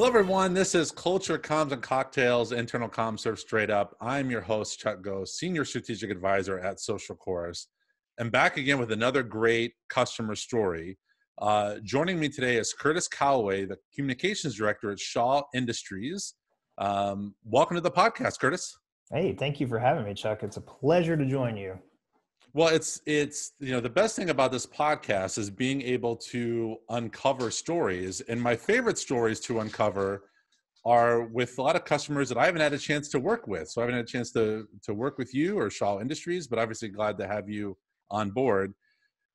Hello, everyone. This is Culture Comms and Cocktails, Internal Comm Serve Straight Up. I'm your host, Chuck Gose, Senior Strategic Advisor at Social Chorus. And back again with another great customer story. Uh, joining me today is Curtis Calloway, the Communications Director at Shaw Industries. Um, welcome to the podcast, Curtis. Hey, thank you for having me, Chuck. It's a pleasure to join you. Well, it's it's you know the best thing about this podcast is being able to uncover stories, and my favorite stories to uncover are with a lot of customers that I haven't had a chance to work with. So I haven't had a chance to to work with you or Shaw Industries, but obviously glad to have you on board.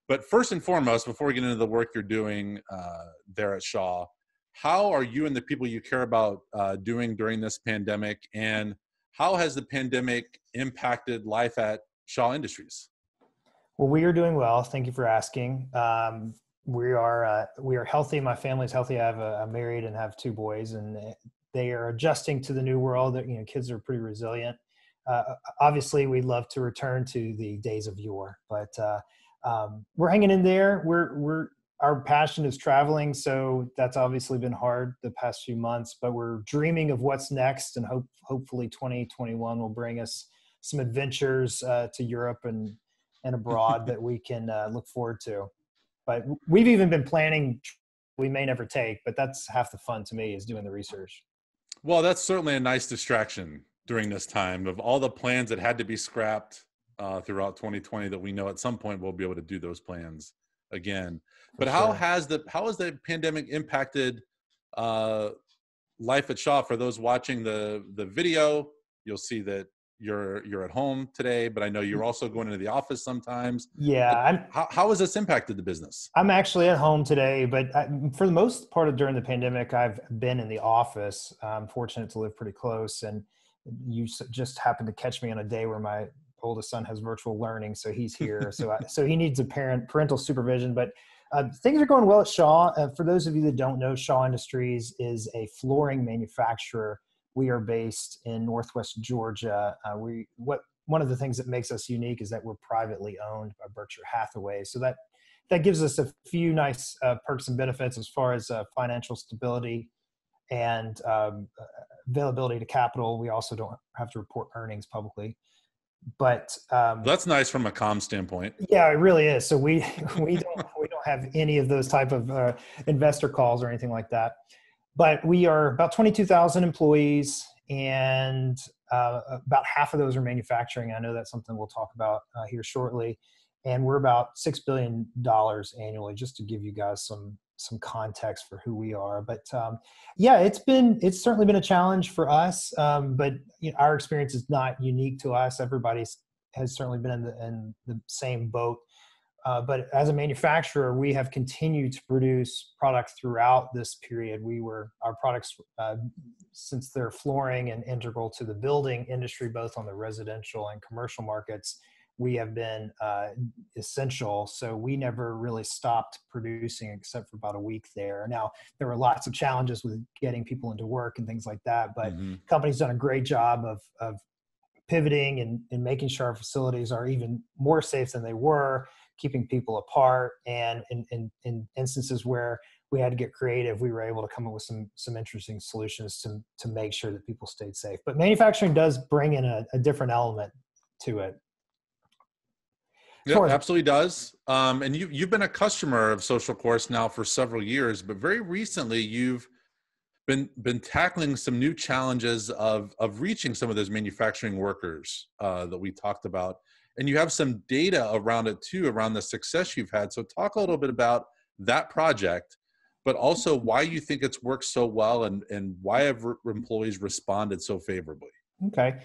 But first and foremost, before we get into the work you're doing uh, there at Shaw, how are you and the people you care about uh, doing during this pandemic, and how has the pandemic impacted life at Shaw Industries? Well, we are doing well. Thank you for asking. Um, we are uh, we are healthy. My family's healthy. I have a, I'm married and have two boys, and they are adjusting to the new world. You know, kids are pretty resilient. Uh, obviously, we'd love to return to the days of yore, but uh, um, we're hanging in there. We're we're our passion is traveling, so that's obviously been hard the past few months. But we're dreaming of what's next, and hope hopefully 2021 will bring us some adventures uh, to Europe and and abroad that we can uh, look forward to. But we've even been planning we may never take, but that's half the fun to me is doing the research. Well, that's certainly a nice distraction during this time of all the plans that had to be scrapped uh, throughout 2020 that we know at some point we'll be able to do those plans again. But how has the how has the pandemic impacted uh, life at Shaw? For those watching the the video, you'll see that you're you're at home today but i know you're mm. also going into the office sometimes. Yeah how, how has this impacted the business? I'm actually at home today but I, for the most part of during the pandemic i've been in the office. I'm fortunate to live pretty close and you just happened to catch me on a day where my oldest son has virtual learning so he's here so I, so he needs a parent parental supervision but uh, things are going well at shaw. Uh, for those of you that don't know shaw industries is a flooring manufacturer we are based in Northwest Georgia. Uh, we what one of the things that makes us unique is that we're privately owned by Berkshire Hathaway. So that that gives us a few nice uh, perks and benefits as far as uh, financial stability and um, availability to capital. We also don't have to report earnings publicly. But um, that's nice from a com standpoint. Yeah, it really is. So we we don't we don't have any of those type of uh, investor calls or anything like that but we are about 22,000 employees and uh, about half of those are manufacturing. I know that's something we'll talk about uh, here shortly. And we're about $6 billion annually, just to give you guys some some context for who we are. But um, yeah, it's been it's certainly been a challenge for us. Um, but you know, our experience is not unique to us. Everybody's has certainly been in the, in the same boat. Uh, but as a manufacturer, we have continued to produce products throughout this period. We were our products, uh, since they're flooring and integral to the building industry, both on the residential and commercial markets, we have been uh, essential. So we never really stopped producing except for about a week there. Now there were lots of challenges with getting people into work and things like that, but mm-hmm. company's done a great job of of pivoting and, and making sure our facilities are even more safe than they were keeping people apart and in, in, in instances where we had to get creative we were able to come up with some some interesting solutions to to make sure that people stayed safe. But manufacturing does bring in a, a different element to it. Yeah, absolutely does. Um, and you you've been a customer of Social Chorus now for several years, but very recently you've been been tackling some new challenges of of reaching some of those manufacturing workers uh, that we talked about and you have some data around it too around the success you've had. So talk a little bit about that project but also why you think it's worked so well and and why have re- employees responded so favorably. Okay.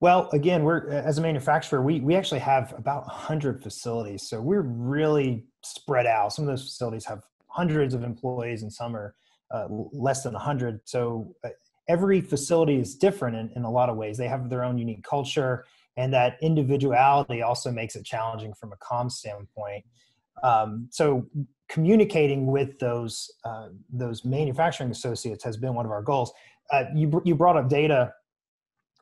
Well again we're as a manufacturer we we actually have about 100 facilities. So we're really spread out. Some of those facilities have hundreds of employees and some are uh, less than 100 so uh, every facility is different in, in a lot of ways. They have their own unique culture and that individuality also makes it challenging from a comm standpoint. Um, so communicating with those uh, those manufacturing associates has been one of our goals. Uh, you you brought up data.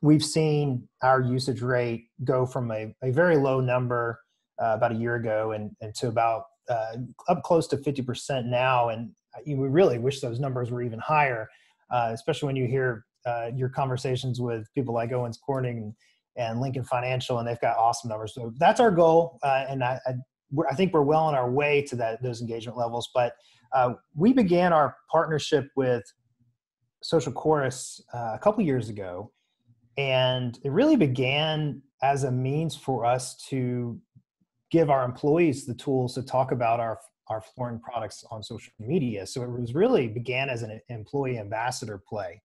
We've seen our usage rate go from a, a very low number uh, about a year ago and, and to about uh, up close to 50% now. And we really wish those numbers were even higher. uh, especially when you hear uh, your conversations with people like Owens Corning and Lincoln Financial, and they've got awesome numbers. So that's our goal, uh, and I, I, I, think we're well on our way to that those engagement levels. But uh, we began our partnership with Social Chorus uh, a couple years ago, and it really began as a means for us to give our employees the tools to talk about our our flooring products on social media. So it was really began as an employee ambassador play.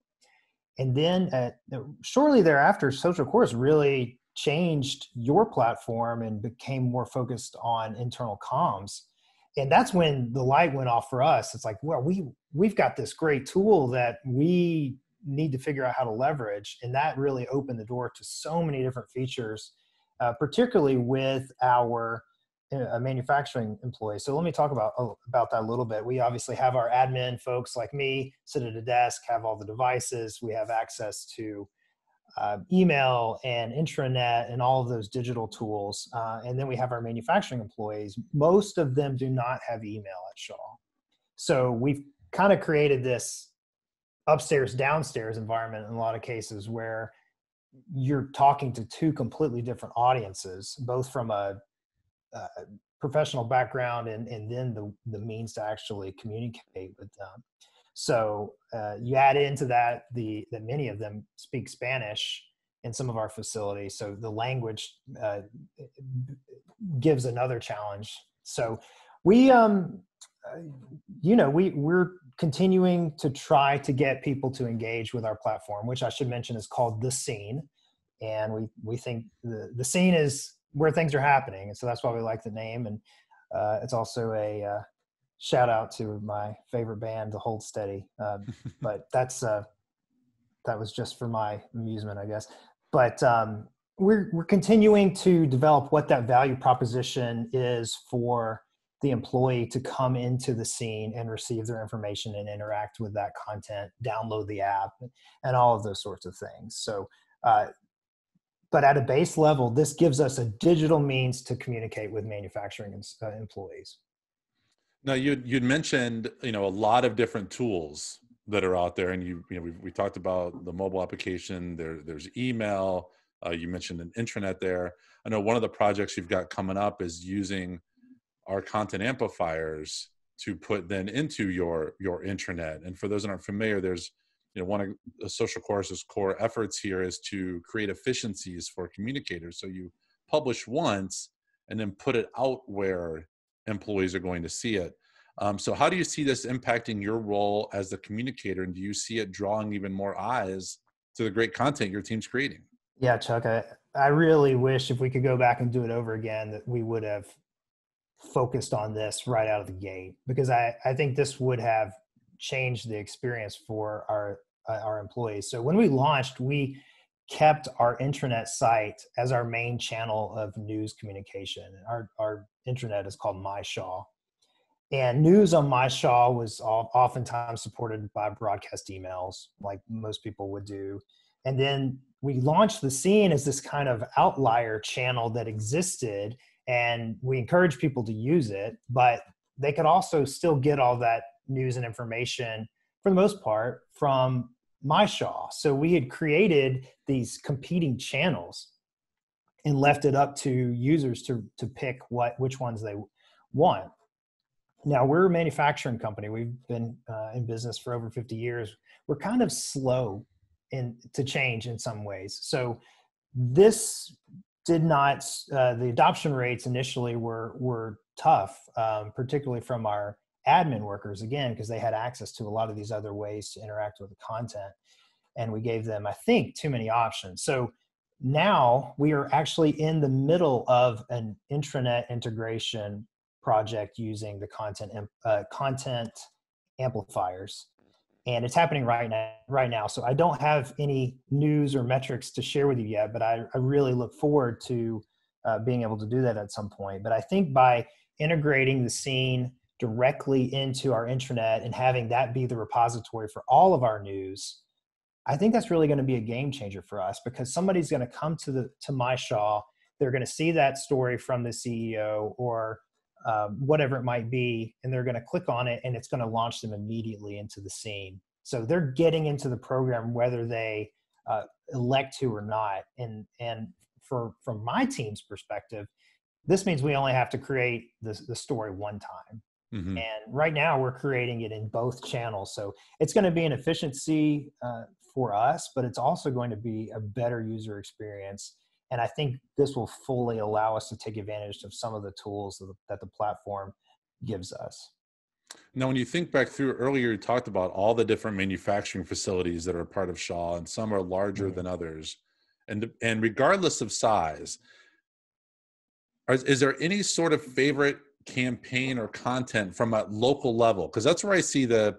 And then at, shortly thereafter, Social Chorus really changed your platform and became more focused on internal comms. And that's when the light went off for us. It's like, well, we we've got this great tool that we need to figure out how to leverage, and that really opened the door to so many different features, uh, particularly with our a manufacturing employee. So let me talk about oh, about that a little bit. We obviously have our admin folks like me sit at a desk, have all the devices. We have access to uh, email and intranet and all of those digital tools. Uh, and then we have our manufacturing employees. Most of them do not have email at Shaw. So we've kind of created this upstairs downstairs environment in a lot of cases where you're talking to two completely different audiences both from a uh, professional background and, and then the, the means to actually communicate with them. So uh, you add into that the that many of them speak Spanish in some of our facilities. So the language uh, gives another challenge. So we, um, uh, you know, we we're continuing to try to get people to engage with our platform, which I should mention is called the Scene, and we we think the the Scene is where things are happening, and so that's why we like the name. And uh, it's also a uh, shout out to my favorite band, The Hold Steady. Um, but that's uh, that was just for my amusement, I guess. But um, we're we're continuing to develop what that value proposition is for the employee to come into the scene and receive their information and interact with that content, download the app, and all of those sorts of things. So uh, but at a base level, this gives us a digital means to communicate with manufacturing uh, employees. Now, you you'd mentioned you know a lot of different tools that are out there, and you you know we we talked about the mobile application. There there's email. Uh, you mentioned an intranet there. I know one of the projects you've got coming up is using our content amplifiers to put then into your your intranet. And for those that aren't familiar, there's you know one of social chorus's core efforts here is to create efficiencies for communicators. So you publish once and then put it out where employees are going to see it. Um, so how do you see this impacting your role as the communicator? And do you see it drawing even more eyes to the great content your team's creating? Yeah chuck i, I really wish if we could go back and do it over again that we would have focused on this right out of the gate because I, I think this would have change the experience for our uh, our employees. So when we launched, we kept our intranet site as our main channel of news communication. Our our intranet is called MyShaw, and news on MyShaw was oftentimes supported by broadcast emails, like most people would do. And then we launched the scene as this kind of outlier channel that existed, and we encouraged people to use it, but they could also still get all that news and information for the most part from MyShaw. So we had created these competing channels and left it up to users to to pick what which ones they want. Now we're a manufacturing company. We've been uh, in business for over 50 years. We're kind of slow in to change in some ways. So this did not uh, the adoption rates initially were were tough, um, particularly from our admin workers again because they had access to a lot of these other ways to interact with the content and we gave them i think too many options. So now we are actually in the middle of an intranet integration project using the content uh, content amplifiers and it's happening right now right now. So i don't have any news or metrics to share with you yet but i, I really look forward to uh, being able to do that at some point. But i think by integrating the scene directly into our intranet and having that be the repository for all of our news i think that's really going to be a game changer for us because somebody's going to come to the to MyShaw they're going to see that story from the ceo or um, whatever it might be and they're going to click on it and it's going to launch them immediately into the scene So they're getting into the program whether they uh, elect to or not. And and for from my team's perspective, this means we only have to create the, the story one time. Mm-hmm. And right now we're creating it in both channels. So it's going to be an efficiency uh, for us, but it's also going to be a better user experience. And I think this will fully allow us to take advantage of some of the tools that the, platform gives us. Now, when you think back through earlier, you talked about all the different manufacturing facilities that are part of Shaw, and some are larger mm-hmm. than others. And, and regardless of size, is, is there any sort of favorite campaign or content from a local level? Because that's where I see the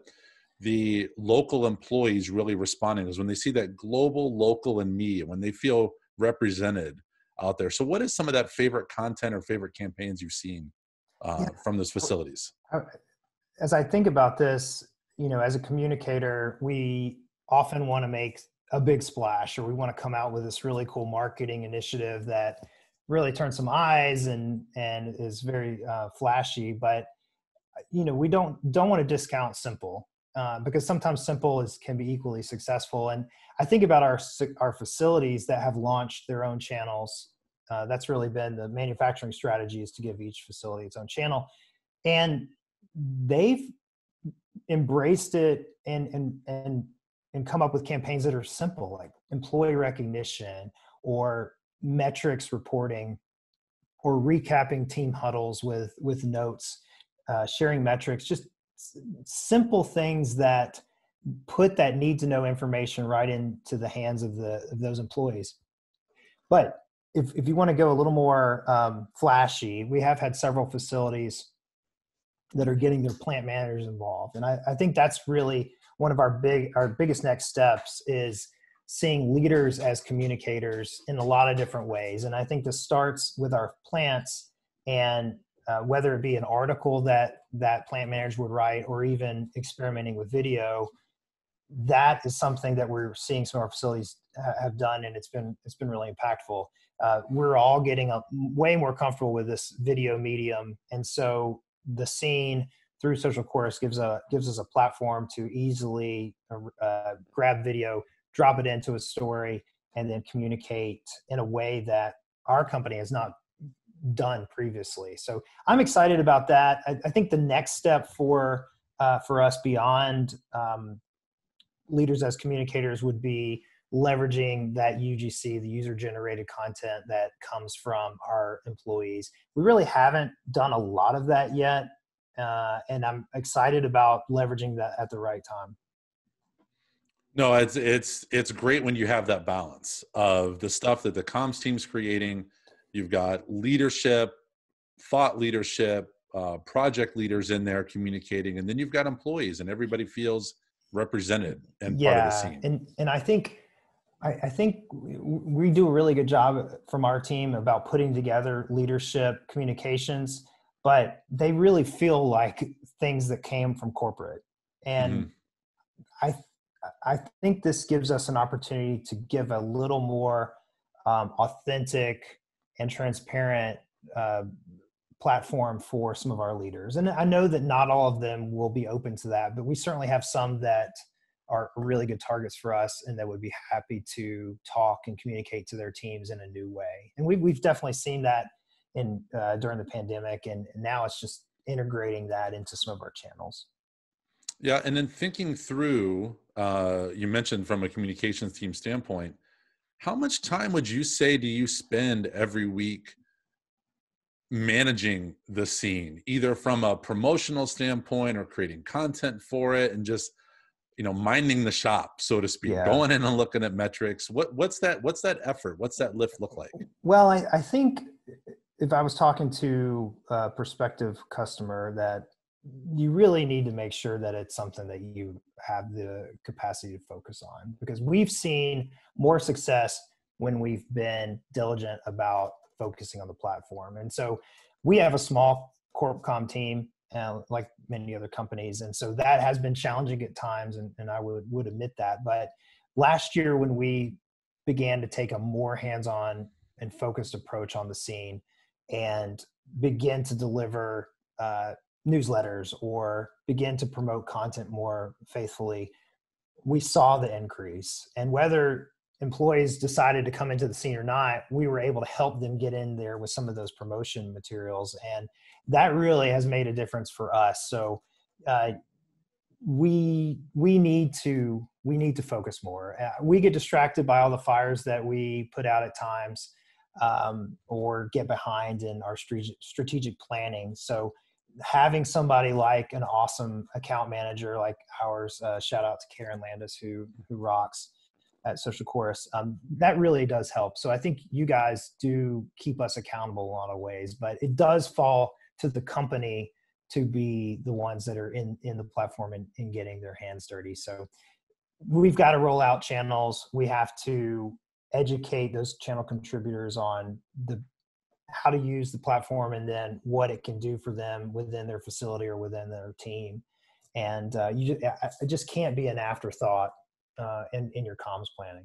the local employees really responding is when they see that global, local, and me, when they feel represented out there. So, what is some of that favorite content or favorite campaigns you've seen uh, yeah. from those facilities? As I think about this, you know, as a communicator, we often want to make a big splash or we want to come out with this really cool marketing initiative that really turns some eyes and and is very uh, flashy but you know we don't don't want to discount simple uh, because sometimes simple is can be equally successful. And i think about our our facilities that have launched their own channels uh, that's really been the manufacturing strategy is to give each facility its own channel. And they've embraced it and and and and come up with campaigns that are simple like employee recognition or metrics reporting or recapping team huddles with with notes uh, sharing metrics just s- simple things that put that need to know information right into the hands of the of those employees. But if, if you want to go a little more um, flashy we have had several facilities that are getting their plant managers involved and I, I think that's really one of our big our biggest next steps is seeing leaders as communicators in a lot of different ways. And I think this starts with our plants and uh, whether it be an article that that plant manager would write or even experimenting with video, that is something that we're seeing some of our facilities have done, and it's been it's been really impactful. Uh, we're all getting a, way more comfortable with this video medium, and so the scene through social chorus gives a gives us a platform to easily uh, grab video drop it into a story, and then communicate in a way that our company has not done previously. So I'm excited about that. I, I think the next step for uh, for us beyond um, leaders as communicators would be leveraging that UGC, the user generated content that comes from our employees. We really haven't done a lot of that yet. Uh, and I'm excited about leveraging that at the right time. No, it's it's it's great when you have that balance of the stuff that the comms team's creating. You've got leadership, thought leadership, uh, project leaders in there communicating, and then you've got employees, and everybody feels represented and yeah, part of the scene. And and I think I, I think we do a really good job from our team about putting together leadership communications, but they really feel like things that came from corporate, and mm-hmm. I I think this gives us an opportunity to give a little more um, authentic and transparent uh, platform for some of our leaders. And I know that not all of them will be open to that, but we certainly have some that are really good targets for us and that would be happy to talk and communicate to their teams in a new way. And we've, we've definitely seen that in uh, during the pandemic, and now it's just integrating that into some of our channels. Yeah, and then thinking through, uh, you mentioned from a communications team standpoint, how much time would you say do you spend every week managing the scene, either from a promotional standpoint or creating content for it, and just you know minding the shop, so to speak, yeah. going in and looking at metrics? What what's that? What's that effort? What's that lift look like? Well, I, I think if I was talking to a prospective customer that you really need to make sure that it's something that you have the capacity to focus on because we've seen more success when we've been diligent about focusing on the platform. And so we have a small corp com team uh, like many other companies and so that has been challenging at times and, and i would, would admit that. But last year when we began to take a more hands-on and focused approach on the scene and begin to deliver uh, newsletters or begin to promote content more faithfully we saw the increase. And whether employees decided to come into the scene or not we were able to help them get in there with some of those promotion materials. And that really has made a difference for us. So uh, we we need to we need to focus more. Uh, we get distracted by all the fires that we put out at times um, or get behind in our strategic planning. So having somebody like an awesome account manager like ours, uh, shout out to Karen Landis who who rocks at Social Chorus. Um, that really does help. So I think you guys do keep us accountable a lot of ways, but it does fall to the company to be the ones that are in in the platform and, and getting their hands dirty. So we've got to roll out channels. We have to educate those channel contributors on the how to use the platform and then what it can do for them within their facility or within their team and uh, you just, it just can't be an afterthought uh, in, in your comms planning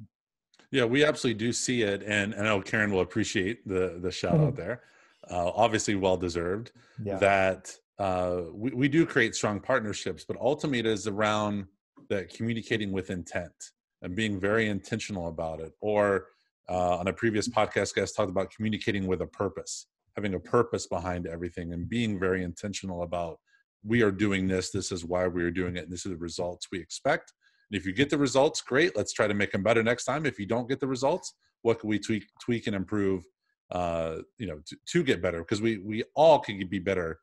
yeah we absolutely do see it and i know karen will appreciate the the shout out mm-hmm. there uh, obviously well deserved yeah. that uh, we, we do create strong partnerships but ultimately it is around that communicating with intent and being very intentional about it or uh, on a previous podcast guest talked about communicating with a purpose having a purpose behind everything and being very intentional about we are doing this. This is why we are doing it and this is the results we expect. And if you get the results great. Let's try to make them better next time. If you don't get the results what can we tweak tweak and improve uh, you know to, to get better? Because we we all can be better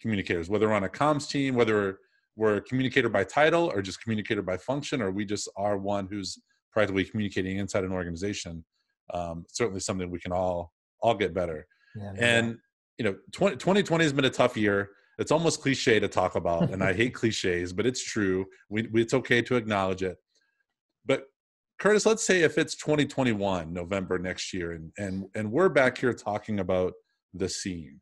communicators whether on a comms team whether we're a communicator by title or just communicator by function or we just are one who's practically communicating inside an organization um, certainly something we can all all get better. Yeah, and you know, 20, 2020 has been a tough year. It's almost cliche to talk about, and I hate cliches, but it's true. We, we, it's okay to acknowledge it. But Curtis, let's say if it's 2021, November next year, and and and we're back here talking about the scene.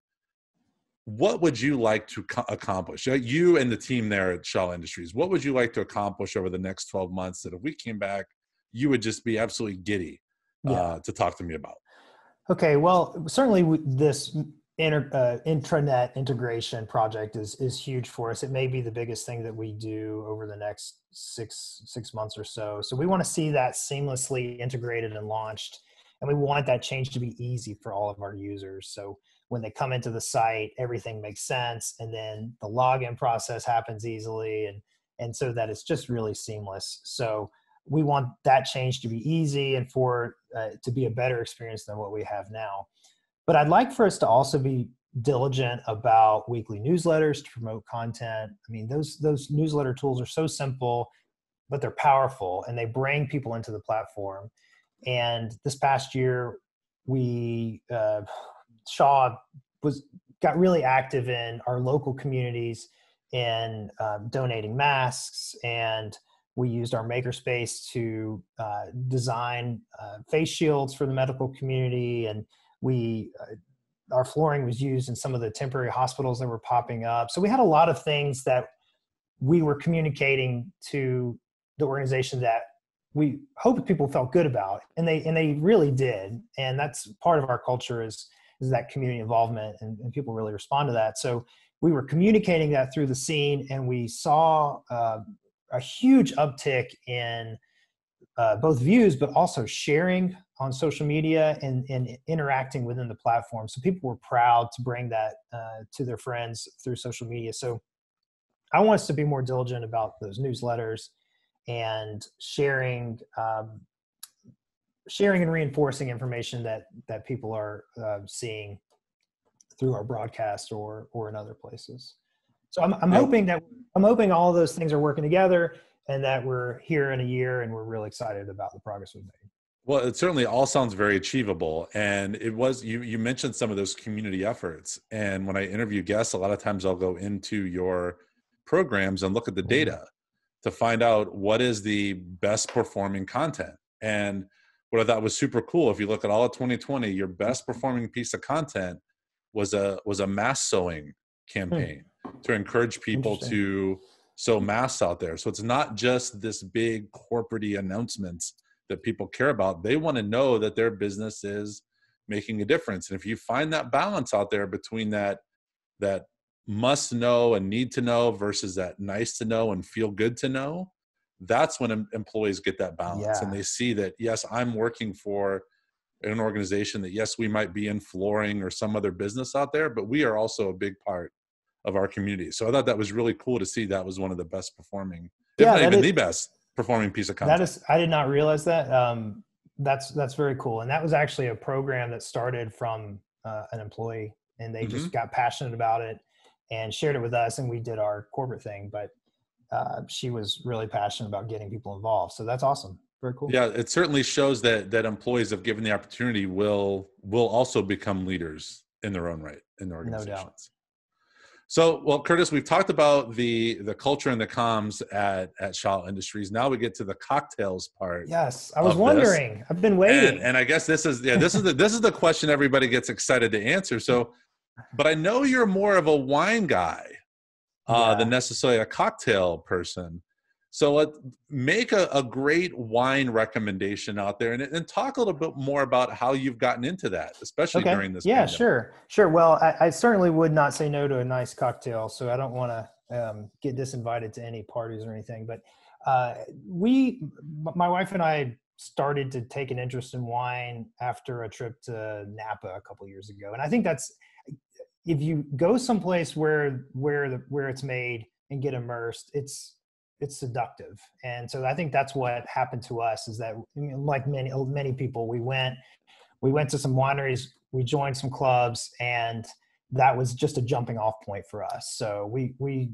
What would you like to co- accomplish? You and the team there at Shaw Industries. What would you like to accomplish over the next 12 months? That if we came back, you would just be absolutely giddy yeah. uh, to talk to me about. Okay, well, certainly this inter, uh, intranet integration project is is huge for us. It may be the biggest thing that we do over the next six six months or so. So we want to see that seamlessly integrated and launched, and we want that change to be easy for all of our users. So when they come into the site, everything makes sense, and then the login process happens easily, and and so that it's just really seamless. So we want that change to be easy and for uh, to be a better experience than what we have now. But i'd like for us to also be diligent about weekly newsletters to promote content. I mean those those newsletter tools are so simple but they're powerful and they bring people into the platform. And this past year we uh, shaw was got really active in our local communities in um, donating masks and we used our makerspace to uh, design uh, face shields for the medical community, and we uh, our flooring was used in some of the temporary hospitals that were popping up. So we had a lot of things that we were communicating to the organization that we hoped people felt good about, and they and they really did. And that's part of our culture is is that community involvement, and, and people really respond to that. So we were communicating that through the scene, and we saw uh, a huge uptick in uh, both views, but also sharing on social media and, and, interacting within the platform. So people were proud to bring that uh, to their friends through social media. So I want us to be more diligent about those newsletters and sharing, um, sharing and reinforcing information that that people are uh, seeing through our broadcast or or in other places. So I'm, I'm hoping that I'm hoping all those things are working together and that we're here in a year and we're really excited about the progress we've made. Well, it certainly all sounds very achievable. And it was, you, you mentioned some of those community efforts. And when I interview guests, a lot of times I'll go into your programs and look at the mm-hmm. data to find out what is the best performing content. And what I thought was super cool, if you look at all of 2020, your best performing piece of content was a was a mass sewing hmm. campaign to encourage people to sow masks out there. So it's not just this big corporate announcements that people care about. They want to know that their business is making a difference. And if you find that balance out there between that that must know and need to know versus that nice to know and feel good to know, that's when employees get that balance Yeah. and they see that yes i'm working for an organization that yes we might be in flooring or some other business out there but we are also a big part of our community so i thought that was really cool to see that was one of the best performing Yeah, not even is- the best performing piece of content That is, I did not realize that. Um, that's that's very cool, and that was actually a program that started from uh, an employee, and they just got passionate about it and shared it with us, and we did our corporate thing. But uh, she was really passionate about getting people involved, so that's awesome. Very cool. yeah it certainly shows that that employees if given the opportunity will will also become leaders in their own right in their No doubt. So well curtis we've talked about the the culture and the comms at at shaw industries now we get to the cocktails part Yes, I was Of this. wondering. I've been waiting. and, and i guess this is yeah this is the this is the question everybody gets excited to answer so but i know you're more of a wine guy uh Yeah. than necessarily a cocktail person so let make a, a great wine recommendation out there and, and talk a little bit more about how you've gotten into that especially during this yeah pandemic. sure sure well I, I certainly would not say no to a nice cocktail so i don't want to um, get disinvited to any parties or anything but uh, we my wife and i started to take an interest in wine after a trip to napa a couple years ago and i think that's if you go someplace where where the where it's made and get immersed it's it's seductive. And so i think that's what happened to us is that like many many people we went we went to some wineries we joined some clubs and that was just a jumping off point for us. So we we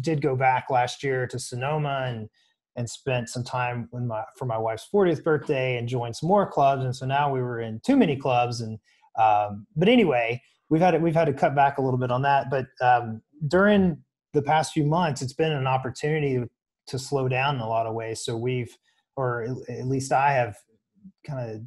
did go back last year to sonoma and and spent some time my for my wife's 40th birthday and joined some more clubs. And so now we were in too many clubs and um, but anyway we've had to, we've had to cut back a little bit on that. But um, during the past few months it's been an opportunity to slow down in a lot of ways so we've or at- least i have kind of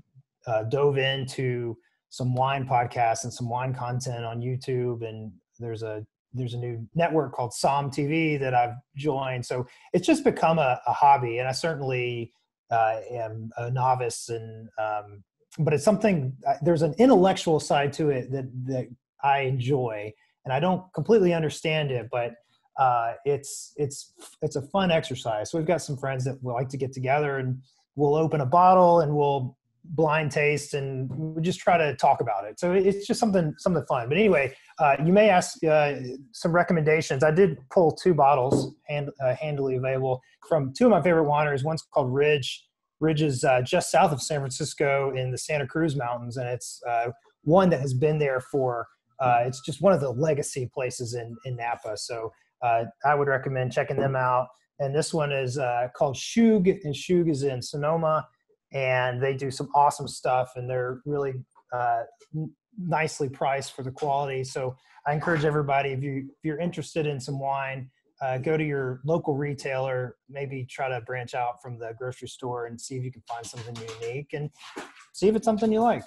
uh, dove into some wine podcasts and some wine content on YouTube, and there's a there's a new network called SommTV that I've joined. So it's just become a, a hobby, and I certainly uh, am a novice, and um, but it's something. uh, There's an intellectual side to it that that I enjoy, and I don't completely understand it, but uh, it's it's it's a fun exercise. So we've got some friends that we like to get together and we'll open a bottle and we'll blind taste and we just try to talk about it. So it's just something something fun. But anyway, uh, you may ask uh, some recommendations. I did pull two bottles hand, uh, handily available from two of my favorite wineries. One's called Ridge. Ridge is uh, just south of San Francisco in the Santa Cruz Mountains, and it's uh, one that has been there for. It's just one of the legacy places in in Napa. So uh, I would recommend checking them out. And this one is uh, called Schug, and Schug is in Sonoma and they do some awesome stuff and they're really uh, nicely priced for the quality so i encourage everybody if you if you're interested in some wine uh, go to your local retailer maybe try to branch out from the grocery store and see if you can find something unique and see if it's something you like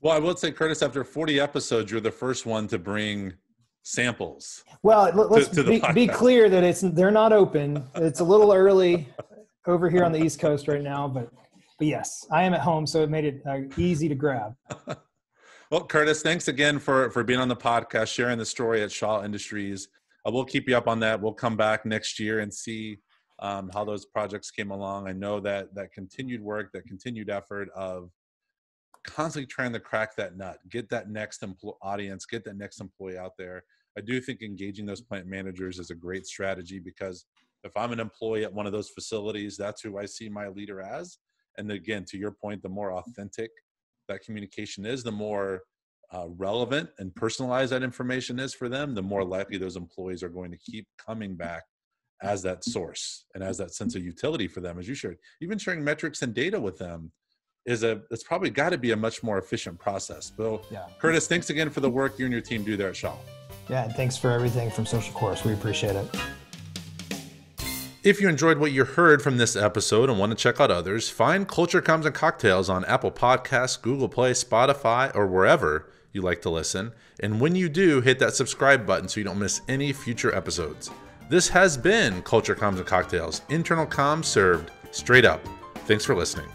well i would say curtis after 40 episodes you're the first one to bring samples well let- let's to the be, be clear that it's they're not open it's a little early over here on the east coast right now but but yes i am at home so it made it uh, easy to grab Well, Curtis, thanks again for for being on the podcast, sharing the story at Shaw Industries. Uh, we'll keep you up on that. We'll come back next year and see um, how those projects came along. I know that that continued work, that continued effort of constantly trying to crack that nut, get that next empl- audience, get that next employee out there. I do think engaging those plant managers is a great strategy because if I'm an employee at one of those facilities, that's who I see my leader as. And again, to your point, the more authentic that communication is, the more uh, relevant and personalized that information is for them, the more likely those employees are going to keep coming back as that source and as that sense of utility for them, as you shared. Even sharing metrics and data with them is a it's probably got to be a much more efficient process. So, yeah Curtis, thanks again for the work you and your team do there at Shaw. Yeah, and thanks for everything from Social Chorus. We appreciate it. If you enjoyed what you heard from this episode and want to check out others, find Culture Comms and Cocktails on Apple Podcasts, Google Play, Spotify, or wherever you like to listen. And when you do, hit that subscribe button so you don't miss any future episodes. This has been Culture Comms and Cocktails, internal comms served straight up. Thanks for listening.